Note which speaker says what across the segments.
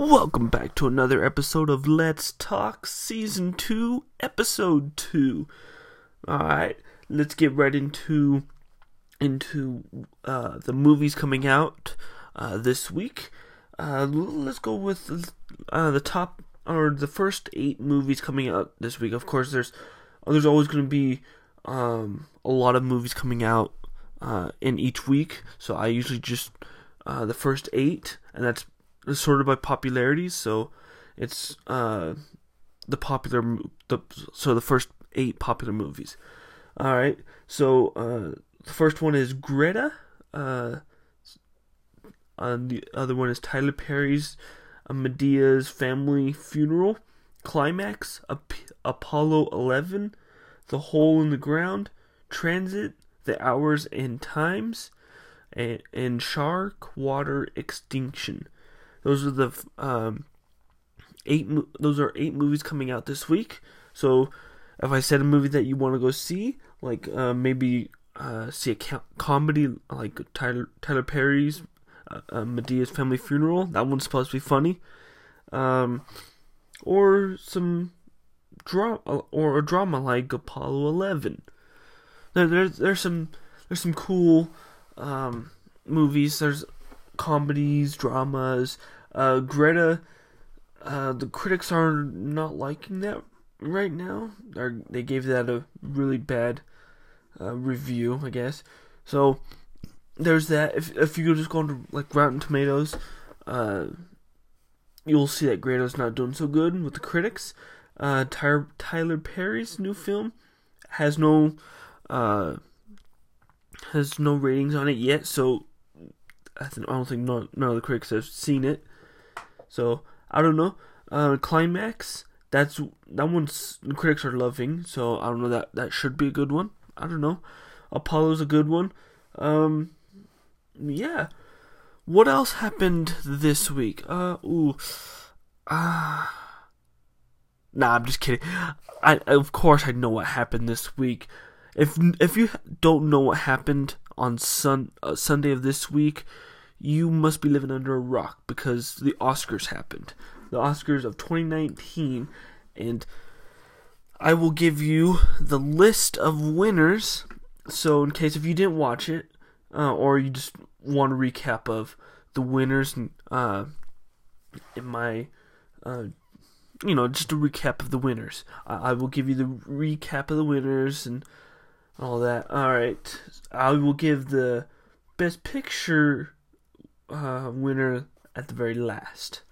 Speaker 1: Welcome back to another episode of Let's Talk Season 2, Episode 2. Alright, let's get right into into uh, the movies coming out uh, this week. Uh, let's go with uh, the top or the first eight movies coming out this week. Of course, there's there's always going to be um, a lot of movies coming out uh, in each week, so I usually just uh, the first eight, and that's sorted by popularity. So it's uh, the popular the so the first eight popular movies. All right, so uh, the first one is Greta. Uh, and the other one is Tyler Perry's Madea's Family Funeral. Climax, Ap- Apollo 11, The Hole in the Ground, Transit, The Hours and Times, and, and Sharkwater Extinction. Those are the um, eight. Those are eight movies coming out this week. So, if I said a movie that you want to go see, like uh, maybe uh, see a co- comedy like Tyler Tyler Perry's uh, uh, Madea's Family Funeral, that one's supposed to be funny, um, or some drama or a drama like Apollo Eleven. There, there's there's some there's some cool um, movies. There's comedies, dramas. Uh, Greta, uh, the critics are not liking that right now. They're, they gave that a really bad uh, review, I guess. So there's that. If if you just go into like Rotten Tomatoes, uh, you'll see that Greta's not doing so good with the critics. Uh, Tyler, Tyler Perry's new film has no uh, has no ratings on it yet, so I, don't think none, none of the critics have seen it. So I don't know. Uh, Climax. That's that one's critics are loving. So I don't know that that should be a good one. I don't know. Apollo's a good one. Um, yeah. What else happened this week? Uh, ooh, ah. Uh, nah, I'm just kidding. I of course I know what happened this week. If if you don't know what happened on Sun uh, Sunday of this week, you must be living under a rock because the Oscars happened. The Oscars of 2019 and I will give you the list of winners. So in case if you didn't watch it uh, or you just want a recap of the winners uh, in my uh, you know, just a recap of the winners. I, I will give you the recap of the winners and all that. All right, I will give the best picture uh, winner at the very last.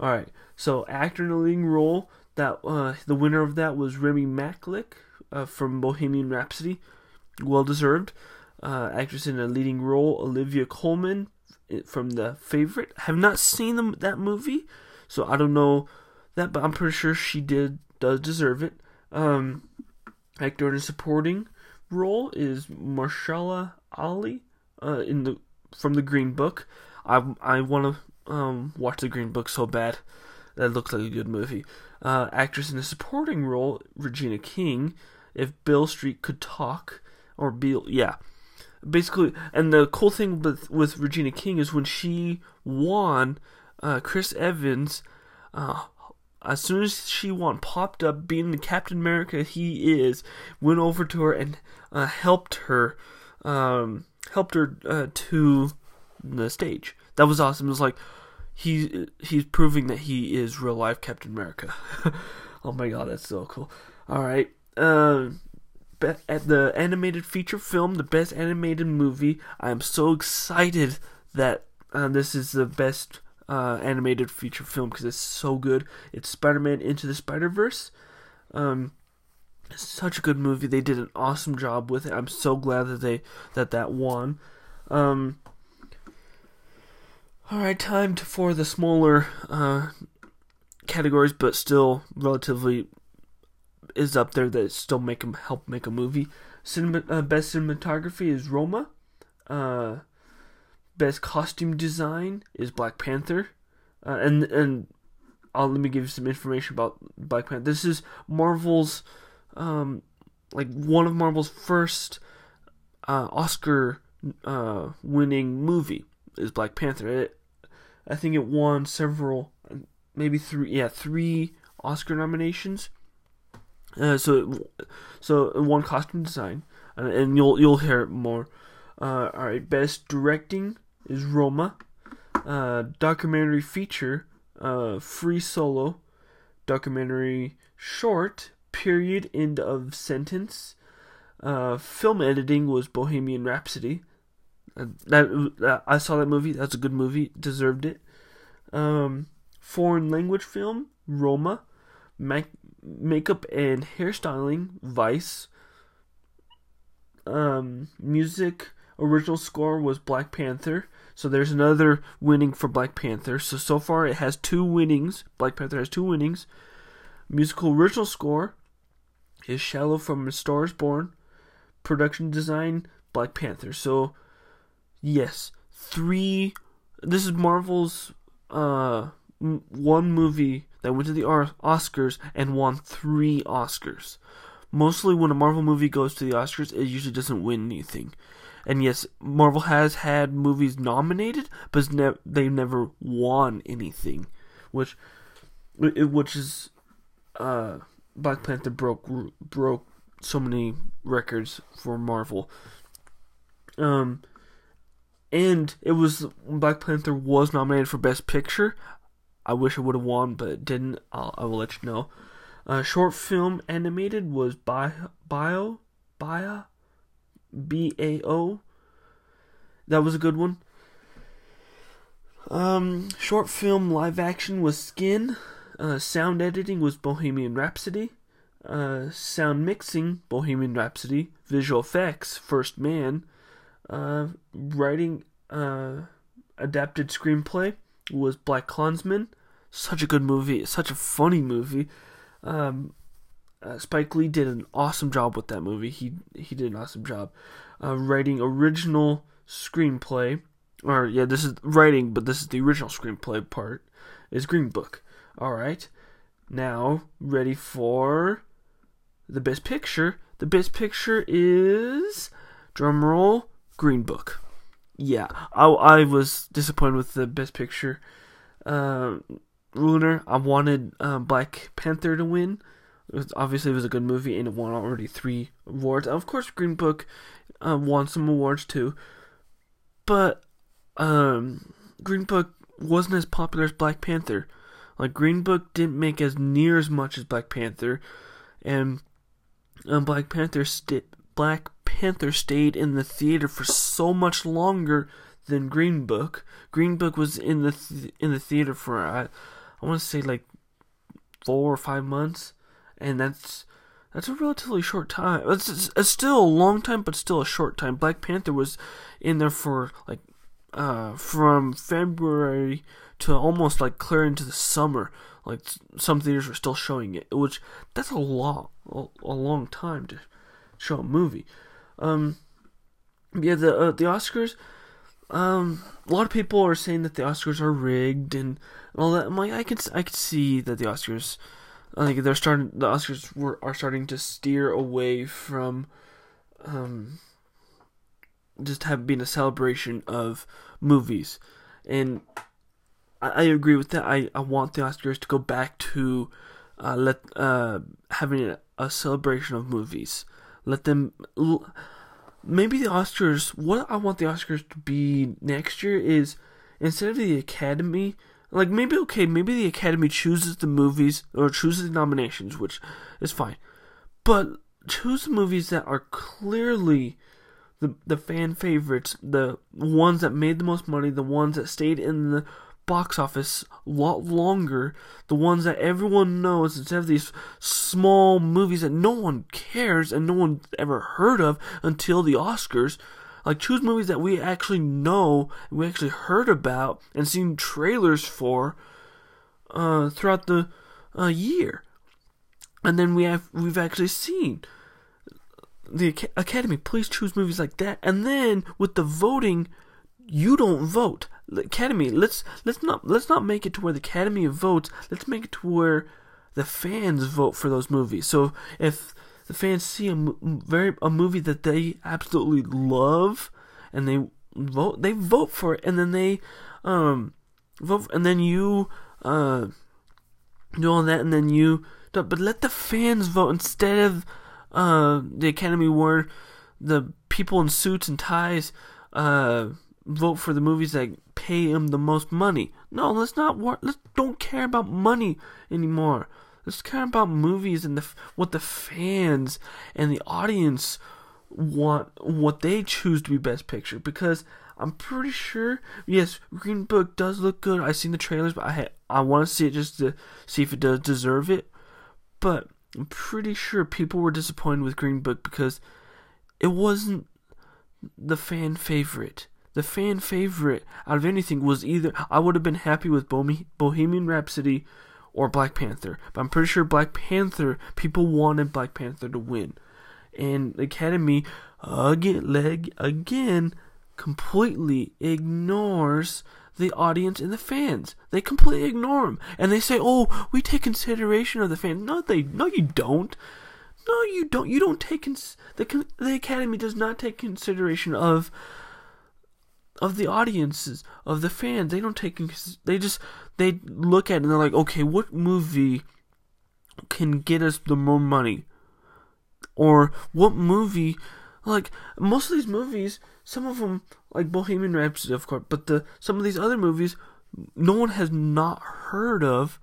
Speaker 1: All right, so actor in a leading role. That uh, the winner of that was Rami Malek uh, from Bohemian Rhapsody, well deserved. Uh, actress in a leading role, Olivia Colman from The Favorite. Have not seen them that movie, so I don't know that, but I'm pretty sure she did does deserve it. Um, actor in a supporting role is Mahershala Ali uh, in the from the Green Book. I I want to um, watch the Green Book so bad. That looks like a good movie. Uh, actress in a supporting role, Regina King. If Beale Street could talk, or Bill, yeah. Basically, and the cool thing with with Regina King is when she won, uh, Chris Evans, uh, as soon as she won, popped up, being the Captain America he is, went over to her and uh, helped her, um, helped her uh, to the stage. That was awesome. It was like he he's proving that he is real life Captain America. oh my god, that's so cool. All right, uh, at the animated feature film, the best animated movie. I am so excited that uh, this is the best uh, animated feature film because it's so good. It's Spider-Man Into the Spider-Verse. Um, such a good movie. They did an awesome job with it. I'm so glad that they that that won. Um, all right, time to, for the smaller uh, categories, but still relatively is up there that still make them help make a movie. Cinema, uh, best cinematography is Roma. Uh, best costume design is Black Panther. Uh, and and I'll let me give you some information about Black Panther. This is Marvel's um, like one of Marvel's first uh, Oscar uh, winning movie is Black Panther. It, I think it won several maybe three, yeah, three Oscar nominations. Uh, so, so one costume design, and, and you'll you'll hear it more. Uh, all right, best directing is Roma. Uh, documentary feature, uh, Free Solo. Documentary short, period, end of sentence. Uh, film editing was Bohemian Rhapsody. That I saw that movie. That's a good movie. Deserved it. Um, foreign language film Roma. Mac- makeup and hairstyling Vice. Um, music original score was Black Panther. So there's another winning for Black Panther. So so far it has two winnings. Black Panther has two winnings. Musical original score is Shallow from A Star Is Born. Production design Black Panther. So yes, three. This is Marvel's uh one movie that went to the Oscars and won three Oscars. Mostly when a Marvel movie goes to the Oscars, it usually doesn't win anything. And yes, Marvel has had movies nominated, but ne- they never won anything, which, which is, uh, Black Panther broke broke so many records for Marvel. Um, and it was Black Panther was nominated for Best Picture. I wish it would have won, but it didn't. I'll, I will let you know. Uh, short film animated was Bio Bio Bio B A O. That was a good one. Um, short film live action was Skin. Uh, sound editing was Bohemian Rhapsody. Uh, sound mixing Bohemian Rhapsody. Visual effects First Man. Uh, writing uh, adapted screenplay was BlacKkKlansman. Such a good movie. Such a funny movie. Um, uh, Spike Lee did an awesome job with that movie. He he did an awesome job uh, writing original screenplay. Or yeah, this is writing, but this is the original screenplay part. Is Green Book. All right. Now ready for the best picture. The best picture is drumroll Green Book. Yeah, I, I was disappointed with the best picture. Uh, Lunar, I wanted uh, Black Panther to win. It was, obviously, it was a good movie, and it won already three awards. Of course, Green Book uh, won some awards too, but um, Green Book wasn't as popular as Black Panther. Like Green Book didn't make as near as much as Black Panther, and um, Black Panther st- Black Panther stayed in the theater for so much longer than Green Book. Green Book was in the th- in the theater for I, I want to say like four or five months, and that's that's a relatively short time. It's, it's, it's, still a long time, but still a short time. Black Panther was in there for like uh, from February to almost like clear into the summer. Like some theaters were still showing it, which that's a long, a, a long time to show a movie. Um, yeah, the uh, the Oscars. Um, a lot of people are saying that the Oscars are rigged and all that. I'm like, I can I can see that the Oscars, like they're starting, the Oscars were are starting to steer away from, um, just have been a celebration of movies, and I, I agree with that. I I want the Oscars to go back to, uh, let uh having a celebration of movies. Let them. Maybe the Oscars. What I want the Oscars to be next year is instead of the Academy like maybe okay, maybe the Academy chooses the movies or chooses the nominations, which is fine. But choose the movies that are clearly the the fan favorites, the ones that made the most money, the ones that stayed in the box office a lot longer, the ones that everyone knows instead of these small movies that no one cares and no one ever heard of until the Oscars. Like choose movies that we actually know, we actually heard about, and seen trailers for uh, throughout the uh, year, and then we have we've actually seen the Academy. Please choose movies like that, and then with the voting, you don't vote. Academy, let's let's not let's not make it to where the Academy votes. Let's make it to where the fans vote for those movies. So if the fans see a very a movie that they absolutely love and they vote they vote for it and then they um vote and then you uh do all that, and then you. But let the fans vote instead of uh, the Academy where the people in suits and ties uh, vote for the movies that pay him the most money. No, let's not. Let's don't care about money anymore. Let's care about movies and the what the fans and the audience want, what they choose to be best picture. Because I'm pretty sure, yes, Green Book does look good. I've seen the trailers, but I I want to see it just to see if it does deserve it. But I'm pretty sure people were disappointed with Green Book because it wasn't the fan favorite. The fan favorite out of anything was either I would have been happy with Bohemian Rhapsody or Black Panther, but I'm pretty sure Black Panther people wanted Black Panther to win, and the Academy again leg again completely ignores the audience and the fans. They completely ignore them, and they say, "Oh, we take consideration of the fans." No, they no, you don't. No, you don't. You don't take cons- the the Academy does not take consideration of of the audiences of the fans. They don't take they just they look at it and they're like, okay, what movie can get us the more money, or what movie like most of these movies, some of them like Bohemian Rhapsody, of course, but the some of these other movies, no one has not heard of.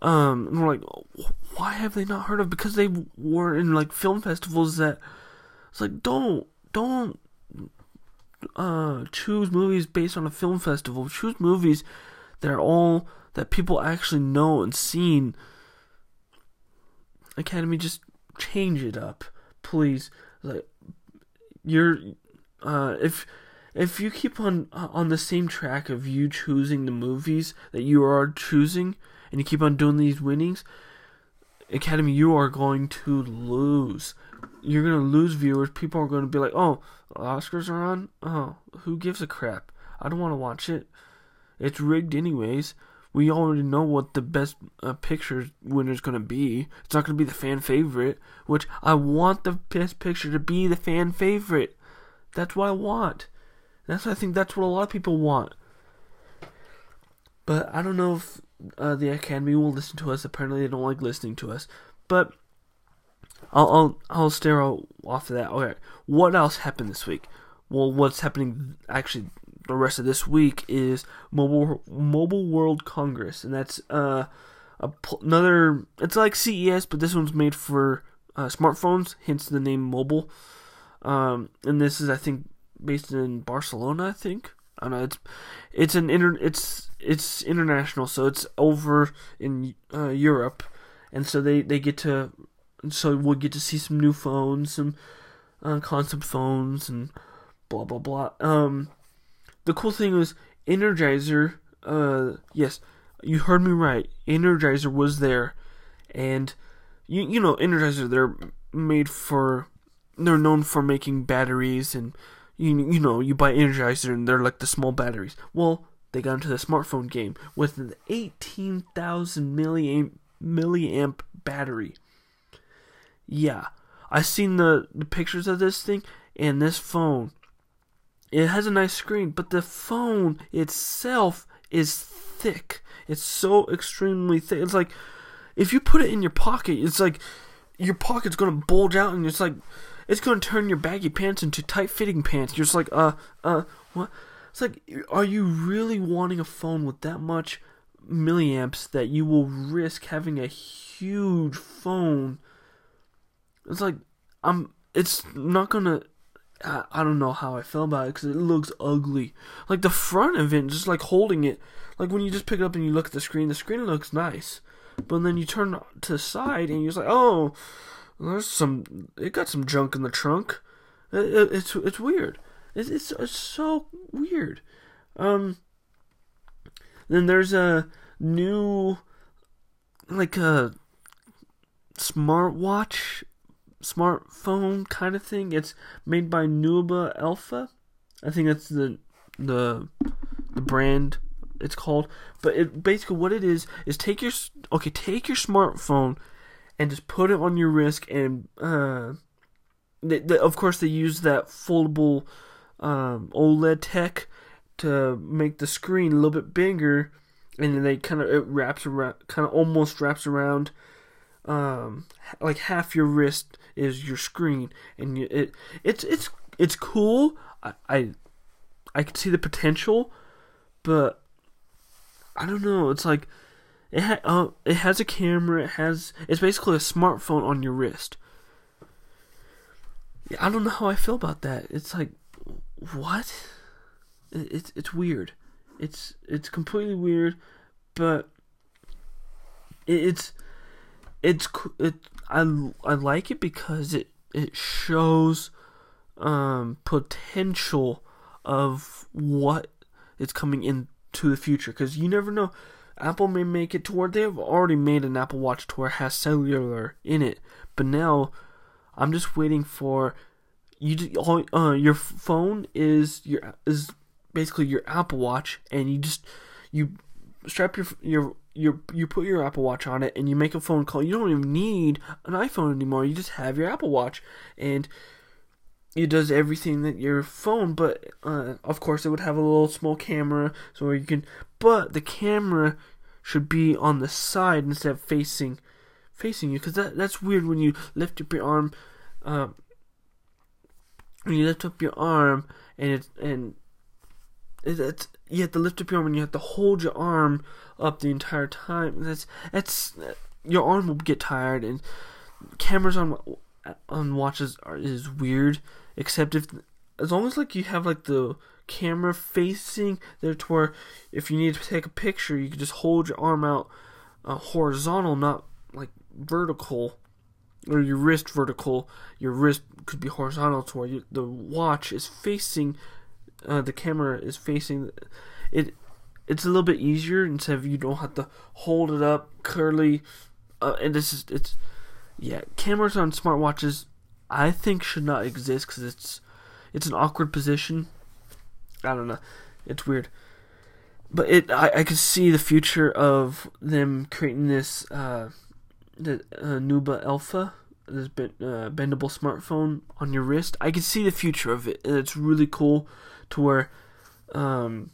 Speaker 1: Um, and we're like, why have they not heard of? Because they were in like film festivals that it's like don't don't uh choose movies based on a film festival. Choose movies that are all that people actually know and seen. Academy, just change it up, please. Like you're uh, if if you keep on on the same track of you choosing the movies that you are choosing, and you keep on doing these winnings, Academy, you are going to lose. You're gonna lose viewers. People are gonna be like, "Oh, Oscars are on. Oh, who gives a crap? I don't want to watch it. It's rigged anyways." We already know what the best uh, picture winner is going to be. It's not to be the fan favorite, which I want the best picture to be the fan favorite. That's what I want. That's I think that's what a lot of people want. But I don't know if uh, the Academy will listen to us. Apparently, they don't like listening to us. But I'll I'll, I'll stare off of that. Okay, what else happened this week? Well, what's happening actually the rest of this week is Mobile Mobile World Congress, and that's uh a, another. It's like CES, but this one's made for uh, smartphones, hence the name mobile. Um, and this is, I think, based in Barcelona. I think. I don't know. It's it's an inter it's it's international, so it's over in uh, Europe, and so they they get to so we'll get to see some new phones, some uh, concept phones, and blah blah blah. Um, the cool thing was Energizer. Uh, yes, you heard me right. Energizer was there, and you you know Energizer they're made for they're known for making batteries and you you know you buy Energizer and they're like the small batteries. Well, they got into the smartphone game with an eighteen thousand milliamp milliamp battery. Yeah, I seen the the pictures of this thing and this phone it has a nice screen, but the phone itself is thick. It's so extremely thick. It's like if you put it in your pocket, it's like your pocket's gonna bulge out, and it's like it's gonna turn your baggy pants into tight fitting pants. You're just like, uh, uh, what? It's like, are you really wanting a phone with that much milliamps that you will risk having a huge phone? It's like, I'm. It's not gonna I, I don't know how I feel about it because it looks ugly. Like the front of it, just like holding it, like when you just pick it up and you look at the screen, the screen looks nice, but then you turn to the side and you're just like, oh, there's some, it got some junk in the trunk. It, it, it's it's weird. It's, it's it's so weird. Um. Then there's a new, like a smartwatch smartphone kind of thing. It's made by Nubia Alpha. I think that's the the the brand it's called. But it basically what it is is take your okay take your smartphone and just put it on your wrist and uh, of course they use that foldable um, OLED tech to make the screen a little bit bigger and then they kind of it wraps around, kind of almost wraps around, um, like half your wrist is your screen, and you, it it's it's it's cool. I, I I can see the potential, but I don't know. It's like it ha- uh, it has a camera. It has it's basically a smartphone on your wrist. I don't know how I feel about that. It's like what? It's it's weird. It's it's completely weird, but it's it's it. I I like it because it it shows um potential of what is coming into the future because you never know. Apple may make it to where they've already made an Apple Watch to where it has cellular in it, but now I'm just waiting for you. Uh, your phone is your is basically your Apple Watch, and you just you strap your your your you put your Apple Watch on it, and you make a phone call. You don't even need an iPhone anymore. You just have your Apple Watch, and it does everything that your phone. But uh, of course, it would have a little small camera, so you can. But the camera should be on the side instead of facing facing you, because that that's weird when you lift up your arm. Uh, when you lift up your arm and it and it's you have to lift up your arm and you have to hold your arm up the entire time. That's that's your arm will get tired and cameras on on watches are is weird. Except if as long as like you have like the camera facing there to where if you need to take a picture you can just hold your arm out uh, horizontal, not like vertical or your wrist vertical. Your wrist could be horizontal to where you, the watch is facing uh, the camera is facing it it's a little bit easier instead of you don't have to hold it up curly uh, and this is it's yeah cameras on smartwatches i think should not exist because it's it's an awkward position. I don't know. It's weird. But it i, I could see the future of them creating this uh the uh, nubia alpha this uh, bendable smartphone on your wrist. I can see the future of it and it's really cool to where, um,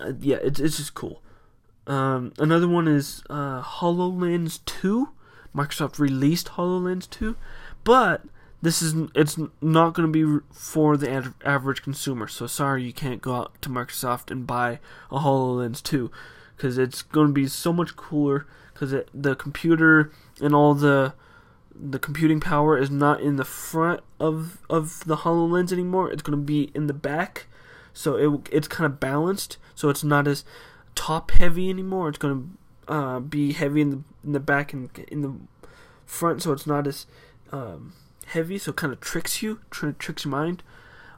Speaker 1: uh, yeah, it's it's just cool. Um, another one is uh, Hololens Two. Microsoft released Hololens Two, but this is it's not going to be for the average consumer. So sorry, you can't go out to Microsoft and buy a Hololens Two because it's going to be so much cooler because the computer and all the the computing power is not in the front of of the HoloLens anymore. It's going to be in the back, so it it's kind of balanced. So it's not as top heavy anymore. It's to uh, be heavy in the in the back and in the front, so it's not as um, heavy. So it kind of tricks you, tr- tricks your mind.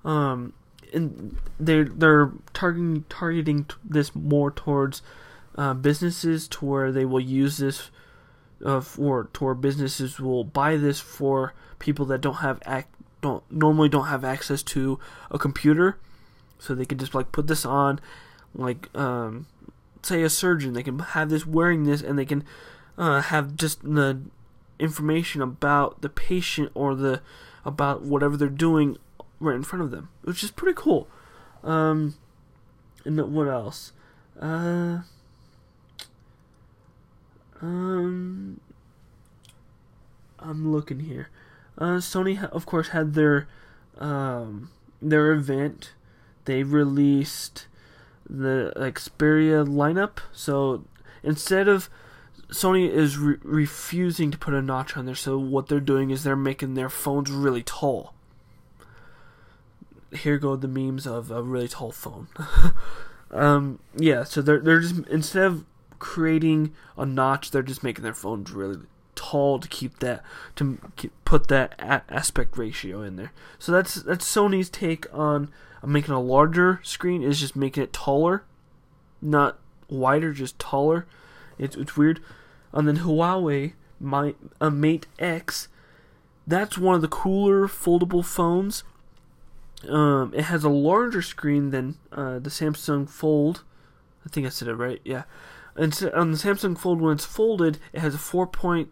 Speaker 1: Um, and they're they're targeting targeting this more towards uh, businesses to where they will use this uh, for to where businesses will buy this for people that don't have ac- don't normally don't have access to a computer, so they can just like put this on, like um, say a surgeon, they can have this wearing this and they can uh, have just the information about the patient or the about whatever they're doing right in front of them, which is pretty cool. Um, and what else? Uh, um, I'm looking here. Uh, Sony, of course, had their um, their event. They released the Xperia lineup. So instead of Sony is re- refusing to put a notch on there, so what they're doing is they're making their phones really tall. Here go the memes of a really tall phone. um, yeah, so they're they're just instead of creating a notch. They're just making their phones really tall to keep that to keep, put that a- aspect ratio in there. So that's that's Sony's take on making a larger screen is just making it taller, not wider, just taller. It's it's weird. And then Huawei, my uh, Mate X, that's one of the cooler foldable phones. Um, it has a larger screen than uh, the Samsung Fold. I think I said it right. Yeah, and on the Samsung Fold, when it's folded, it has a four point,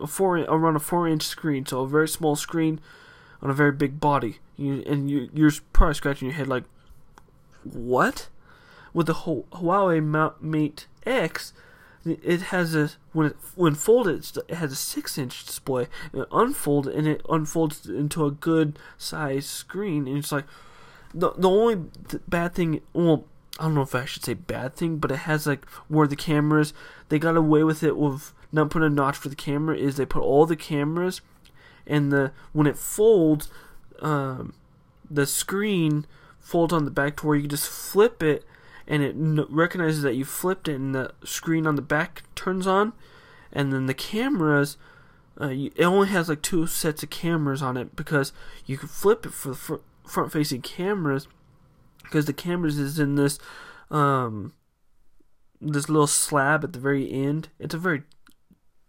Speaker 1: a four around a four inch screen, so a very small screen on a very big body. You, and you, you're probably scratching your head like, what? with the Huawei Mate X, it has a when it when folded it has a six inch display and unfold and it unfolds into a good size screen and it's like the the only bad thing well I don't know if I should say bad thing but it has like where the cameras they got away with it with not putting a notch for the camera is they put all the cameras and the when it folds um, the screen folds on the back to where you just flip it and it recognizes that you flipped it and the screen on the back turns on and then the cameras uh, you, it only has like two sets of cameras on it because you can flip it for the fr- front facing cameras because the cameras is in this um this little slab at the very end. It's a very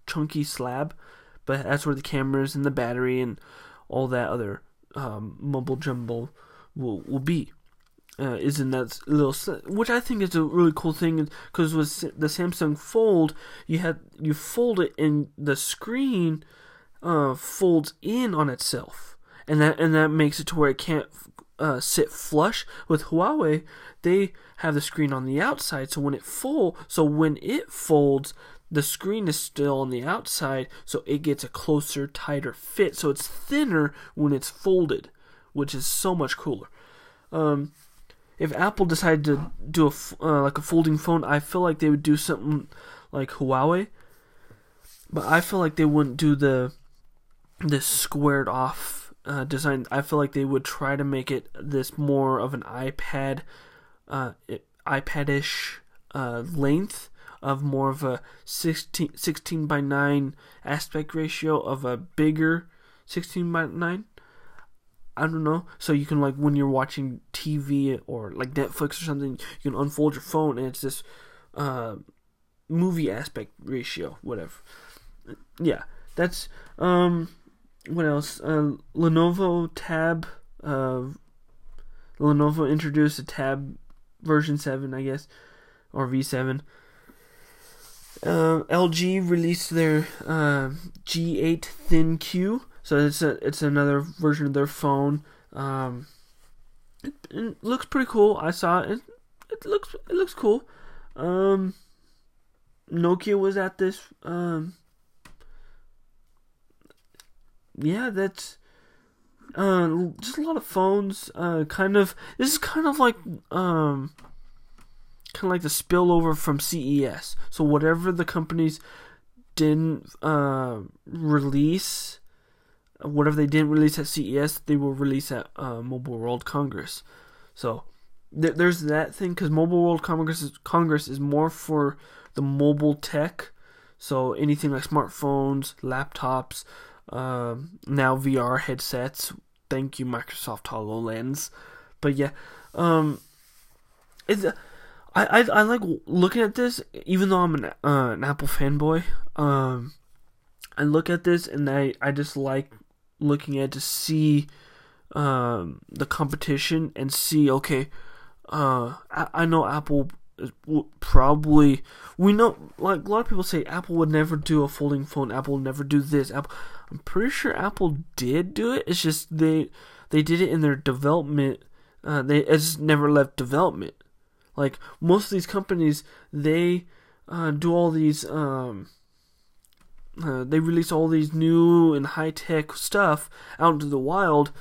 Speaker 1: chunky slab but that's where the cameras and the battery and all that other um, mumble jumble will, will be uh, is in that little, which I think is a really cool thing because with the Samsung Fold, you had you fold it and the screen uh, folds in on itself, and that and that makes it to where it can't uh, sit flush. With Huawei, they have the screen on the outside, so when it fold, so when it folds, the screen is still on the outside, so it gets a closer, tighter fit. So it's thinner when it's folded, which is so much cooler. Um, if Apple decided to do a uh, like a folding phone, I feel like they would do something like Huawei, but I feel like they wouldn't do the this squared off uh, design. I feel like they would try to make it this more of an iPad, uh, iPad-ish uh, length of more of a 16, 16 by 9 aspect ratio of a bigger 16 by 9 I don't know. So you can like when you're watching TV or like Netflix or something, you can unfold your phone and it's this uh, movie aspect ratio, whatever. Yeah, that's um, what else? Uh, Lenovo Tab. Uh, Lenovo introduced a Tab version seven, I guess, or V seven. Uh, LG released their uh, G8 ThinQ so it's a, it's another version of their phone. Um, it, it looks pretty cool. I saw it. It looks it looks cool. Um, Nokia was at this. Um, yeah, that's uh, just a lot of phones. Uh, kind of. This is kind of like um, kind of like the spillover from CES. So whatever the companies didn't uh release whatever they didn't release at CES, they will release at uh, Mobile World Congress. So th- there's that thing because Mobile World Congress is, Congress is more for the mobile tech. So anything like smartphones, laptops, uh, now VR headsets. Thank you, Microsoft Hololens. But yeah, um, it's. I, I, I like looking at this, even though I'm an, uh, an Apple fanboy. Um, I look at this and I, I just like looking at to see um, the competition and see okay uh, I, I know apple probably we know like a lot of people say apple would never do a folding phone apple never do this apple i'm pretty sure apple did do it it's just they they did it in their development uh, they it's never left development like most of these companies they uh, do all these um, uh, they release all these new and high tech stuff out into the wild,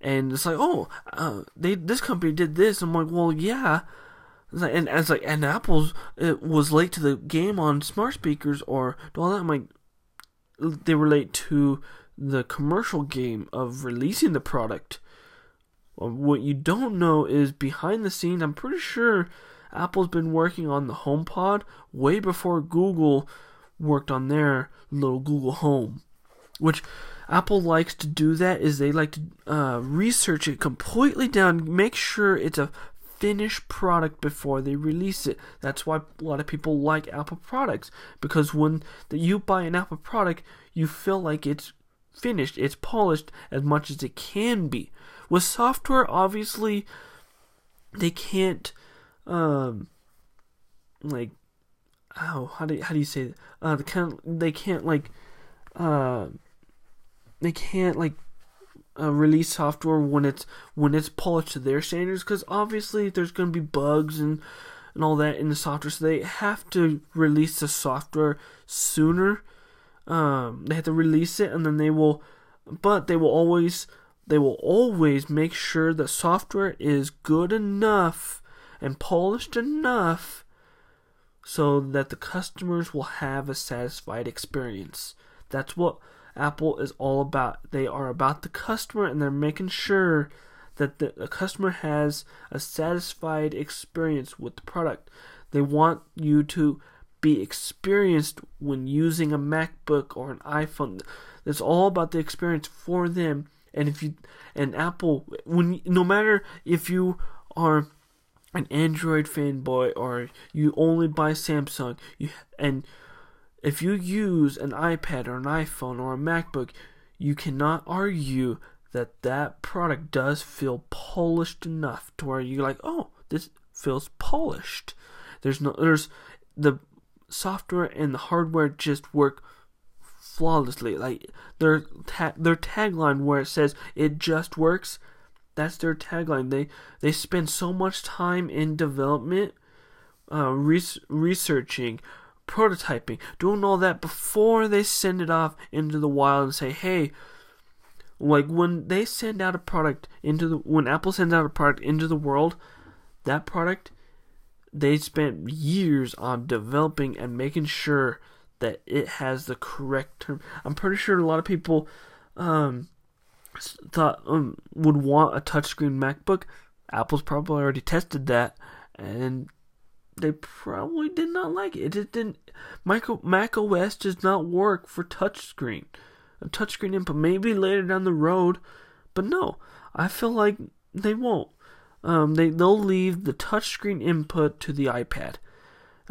Speaker 1: and it's like, oh, uh, they this company did this. I'm like, well, yeah. And it's like, and Apple's it was late to the game on smart speakers or all that. I'm like, they relate to the commercial game of releasing the product. What you don't know is behind the scenes. I'm pretty sure Apple's been working on the HomePod way before Google worked on their little Google Home, which Apple likes to do that is they like to uh, research it completely down, make sure it's a finished product before they release it. That's why a lot of people like Apple products because when the, you buy an Apple product, you feel like it's finished, it's polished as much as it can be. With software, obviously, they can't um, like oh how do how do you say that? Uh, they can't they can't like uh they can't like uh, release software when it's when it's polished to their standards because obviously there's going to be bugs and and all that in the software, so they have to release the software sooner. Um, they have to release it, and then they will, but they will always, they will always make sure the software is good enough and polished enough so that the customers will have a satisfied experience. That's what Apple is all about. They are about the customer and they're making sure that the, the customer has a satisfied experience with the product. They want you to be experienced when using a MacBook or an iPhone. It's all about the experience for them. And if you and Apple, when no matter if you are an Android fanboy or you only buy Samsung, you and if you use an iPad or an iPhone or a MacBook, you cannot argue that that product does feel polished enough to where you're like, oh, this feels polished. There's no, there's the software and the hardware just work flawlessly. Like their ta- their tagline where it says it just works, that's their tagline. They they spend so much time in development, uh, res- researching, prototyping, doing all that before they send it off into the wild and say, hey, like when they send out a product into the when Apple sends out a product into the world, that product they spent years on developing and making sure that it has the correct term. I'm pretty sure a lot of people um, thought um, would want a touchscreen MacBook. Apple's probably already tested that, and they probably did not like it. It didn't. Mac OS does not work for touchscreen a touchscreen input maybe later down the road, but no, I feel like they won't. Um, they they'll leave the touchscreen input to the iPad.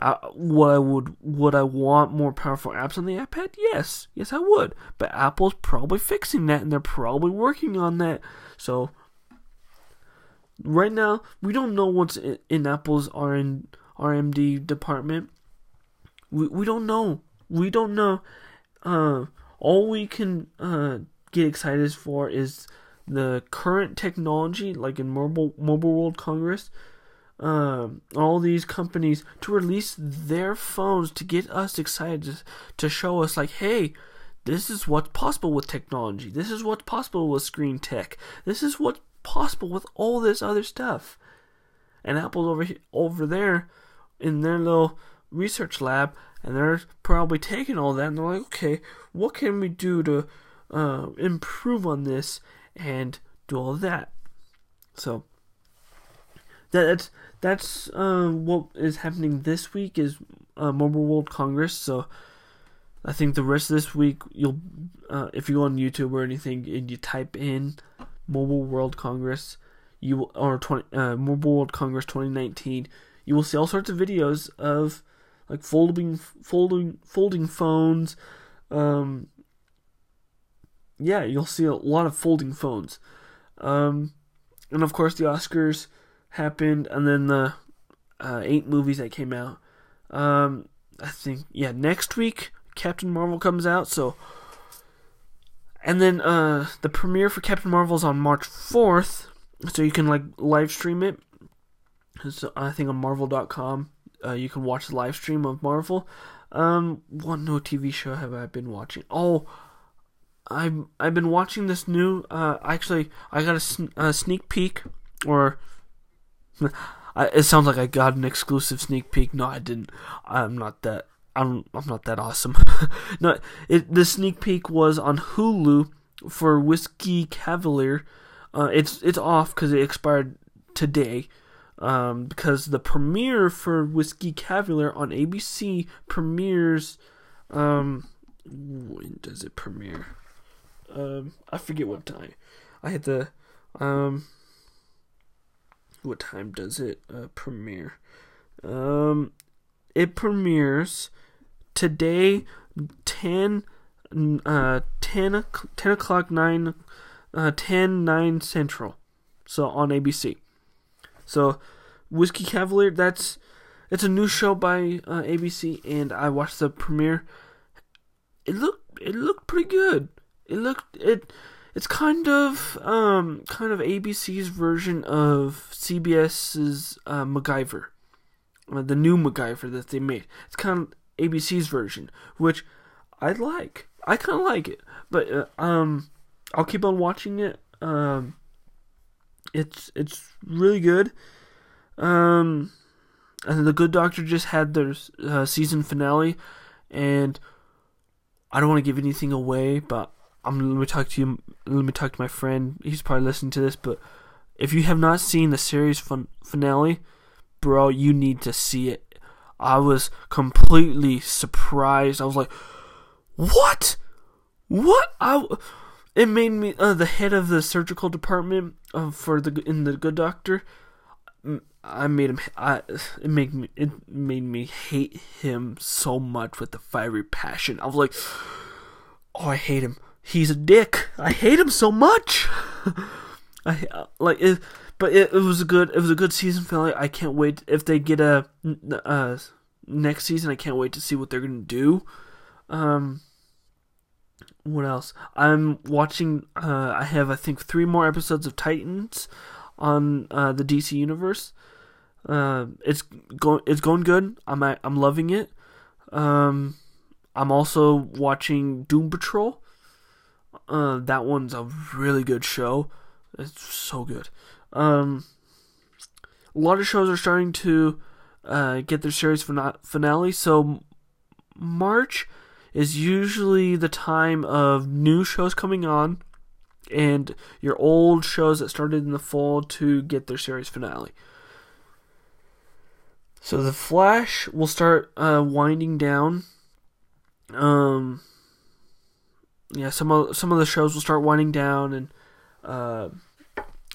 Speaker 1: Uh, what I would would I want more powerful apps on the iPad? Yes, yes I would. But Apple's probably fixing that, and they're probably working on that. So right now we don't know what's in, in Apple's RN, RMD department. We we don't know. We don't know. Uh, all we can uh, get excited for is the current technology, like in Mobile Mobile World Congress. Um, all these companies to release their phones to get us excited to, show us like, hey, this is what's possible with technology. This is what's possible with screen tech. This is what's possible with all this other stuff. And Apple's over over there in their little research lab and they're probably taking all that and they're like, okay, what can we do to uh, improve on this and do all that? So that's that's uh, what is happening this week is uh, Mobile World Congress. So I think the rest of this week you'll uh, if you go on YouTube or anything and you type in Mobile World Congress, you or 20, uh, Mobile World Congress 2019, you will see all sorts of videos of like folding folding folding phones. Um, yeah, you'll see a lot of folding phones. Um, and of course, the Oscars happened, and then the uh, eight movies that came out. Um, I think yeah, next week Captain Marvel comes out. So, and then uh, the premiere for Captain Marvel is on March fourth, so you can like live stream it. So I think on Marvel.com uh, you can watch the live stream of Marvel. Um, what new TV show have I been watching? Oh, I'm I've been watching this new. Uh, actually, I got a, sn- a sneak peek, or I, it sounds like I got an exclusive sneak peek. No, I didn't. I'm not that. I'm I'm not that awesome. no, it the sneak peek was on Hulu for Whiskey Cavalier. Uh, it's it's off because it expired today um, because the premiere for Whiskey Cavalier on ABC premieres. Um, when does it premiere? Um, I forget what time. I had the um. What time does it uh, premiere? Um, it premieres today, 10, uh, 10, 10 o'clock, 9, uh, 10, 9 central. So on ABC. So, Whiskey Cavalier, that's it's a new show by uh, ABC, and I watched the premiere. It looked it looked pretty good. It looked it it's kind of um kind of ABC's version of CBS's uh, MacGyver. uh, the new MacGyver that they made. It's kind of ABC's version, which I like. I kind of like it, but uh, um, I'll keep on watching it. Um, it's it's really good. Um, and the Good Doctor just had their uh, season finale, and I don't want to give anything away, but I'm let me talk to you. Let me talk to my friend. He's probably listening to this, but if you have not seen the series fin- finale, bro, you need to see it. I was completely surprised. I was like, "What? What?" I it made me uh, the head of the surgical department uh, for the in the Good Doctor. I made him. I it made me. It made me hate him so much with the fiery passion. I was like, "Oh, I hate him. He's a dick. I hate him so much." I like it, but it, it was a good. It was a good season finale. I can't wait if they get a uh, next season. I can't wait to see what they're gonna do. Um, what else? I'm watching. Uh, I have I think three more episodes of Titans on uh, the DC universe. Uh, it's going it's going good. I'm I'm loving it. Um, I'm also watching Doom Patrol. Uh, that one's a really good show. It's so good. Um, a lot of shows are starting to uh, get their series finale. So March is usually the time of new shows coming on and your old shows that started in the fall to get their series finale. So the Flash will start uh, winding down. Um, yeah, some of some of the shows will start winding down, and uh,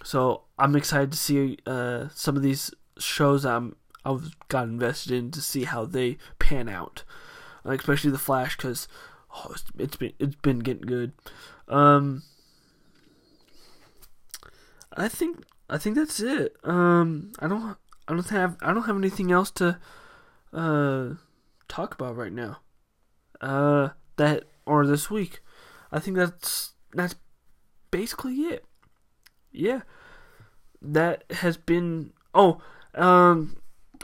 Speaker 1: so I'm excited to see uh, some of these shows I'm I've got invested in to see how they pan out, especially the Flash because oh, it's, it's been it's been getting good. Um, I think I think that's it. Um, I don't I don't have I don't have anything else to uh talk about right now. Uh, that or this week. I think that's that's basically it. Yeah, that has been. Oh, um,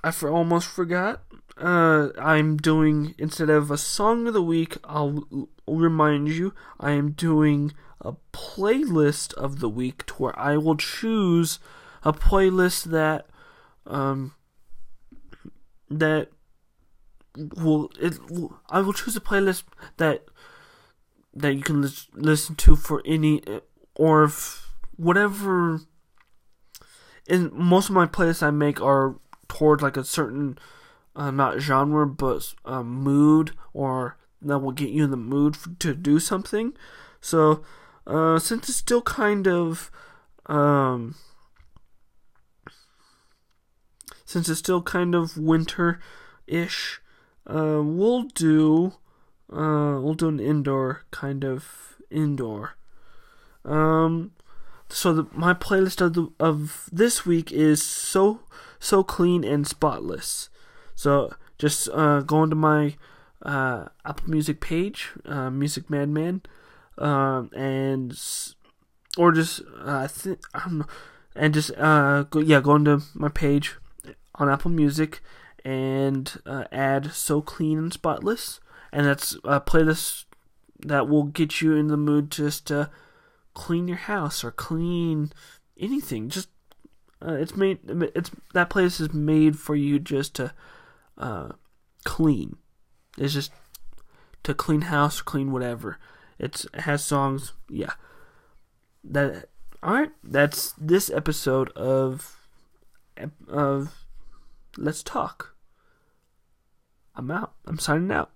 Speaker 1: I for, almost forgot. Uh, I'm doing instead of a song of the week. I'll remind you. I am doing a playlist of the week to where I will choose a playlist that um that will it I will choose a playlist that that you can lis- listen to for any or if whatever in most of my playlists I make are toward like a certain uh, not genre but uh, mood or that will get you in the mood to do something. So uh, since it's still kind of um, since it's still kind of winter ish, uh, we'll do uh, we'll do an indoor kind of indoor. Um, so the, my playlist of the, of this week is so so clean and spotless. So just uh, go into my uh, Apple Music page, uh, Music Madman, um, and or just uh, I don't know, and just uh, go yeah go into my page on Apple Music and uh, add "So Clean and Spotless," and that's a playlist that will get you in the mood just to clean your house or clean anything. Just uh, it's made it's that place is made for you just to uh, clean. It's just to clean house clean whatever. It's, it has songs. Yeah. That all right. That's this episode of of Let's Talk. I'm out. I'm signing out.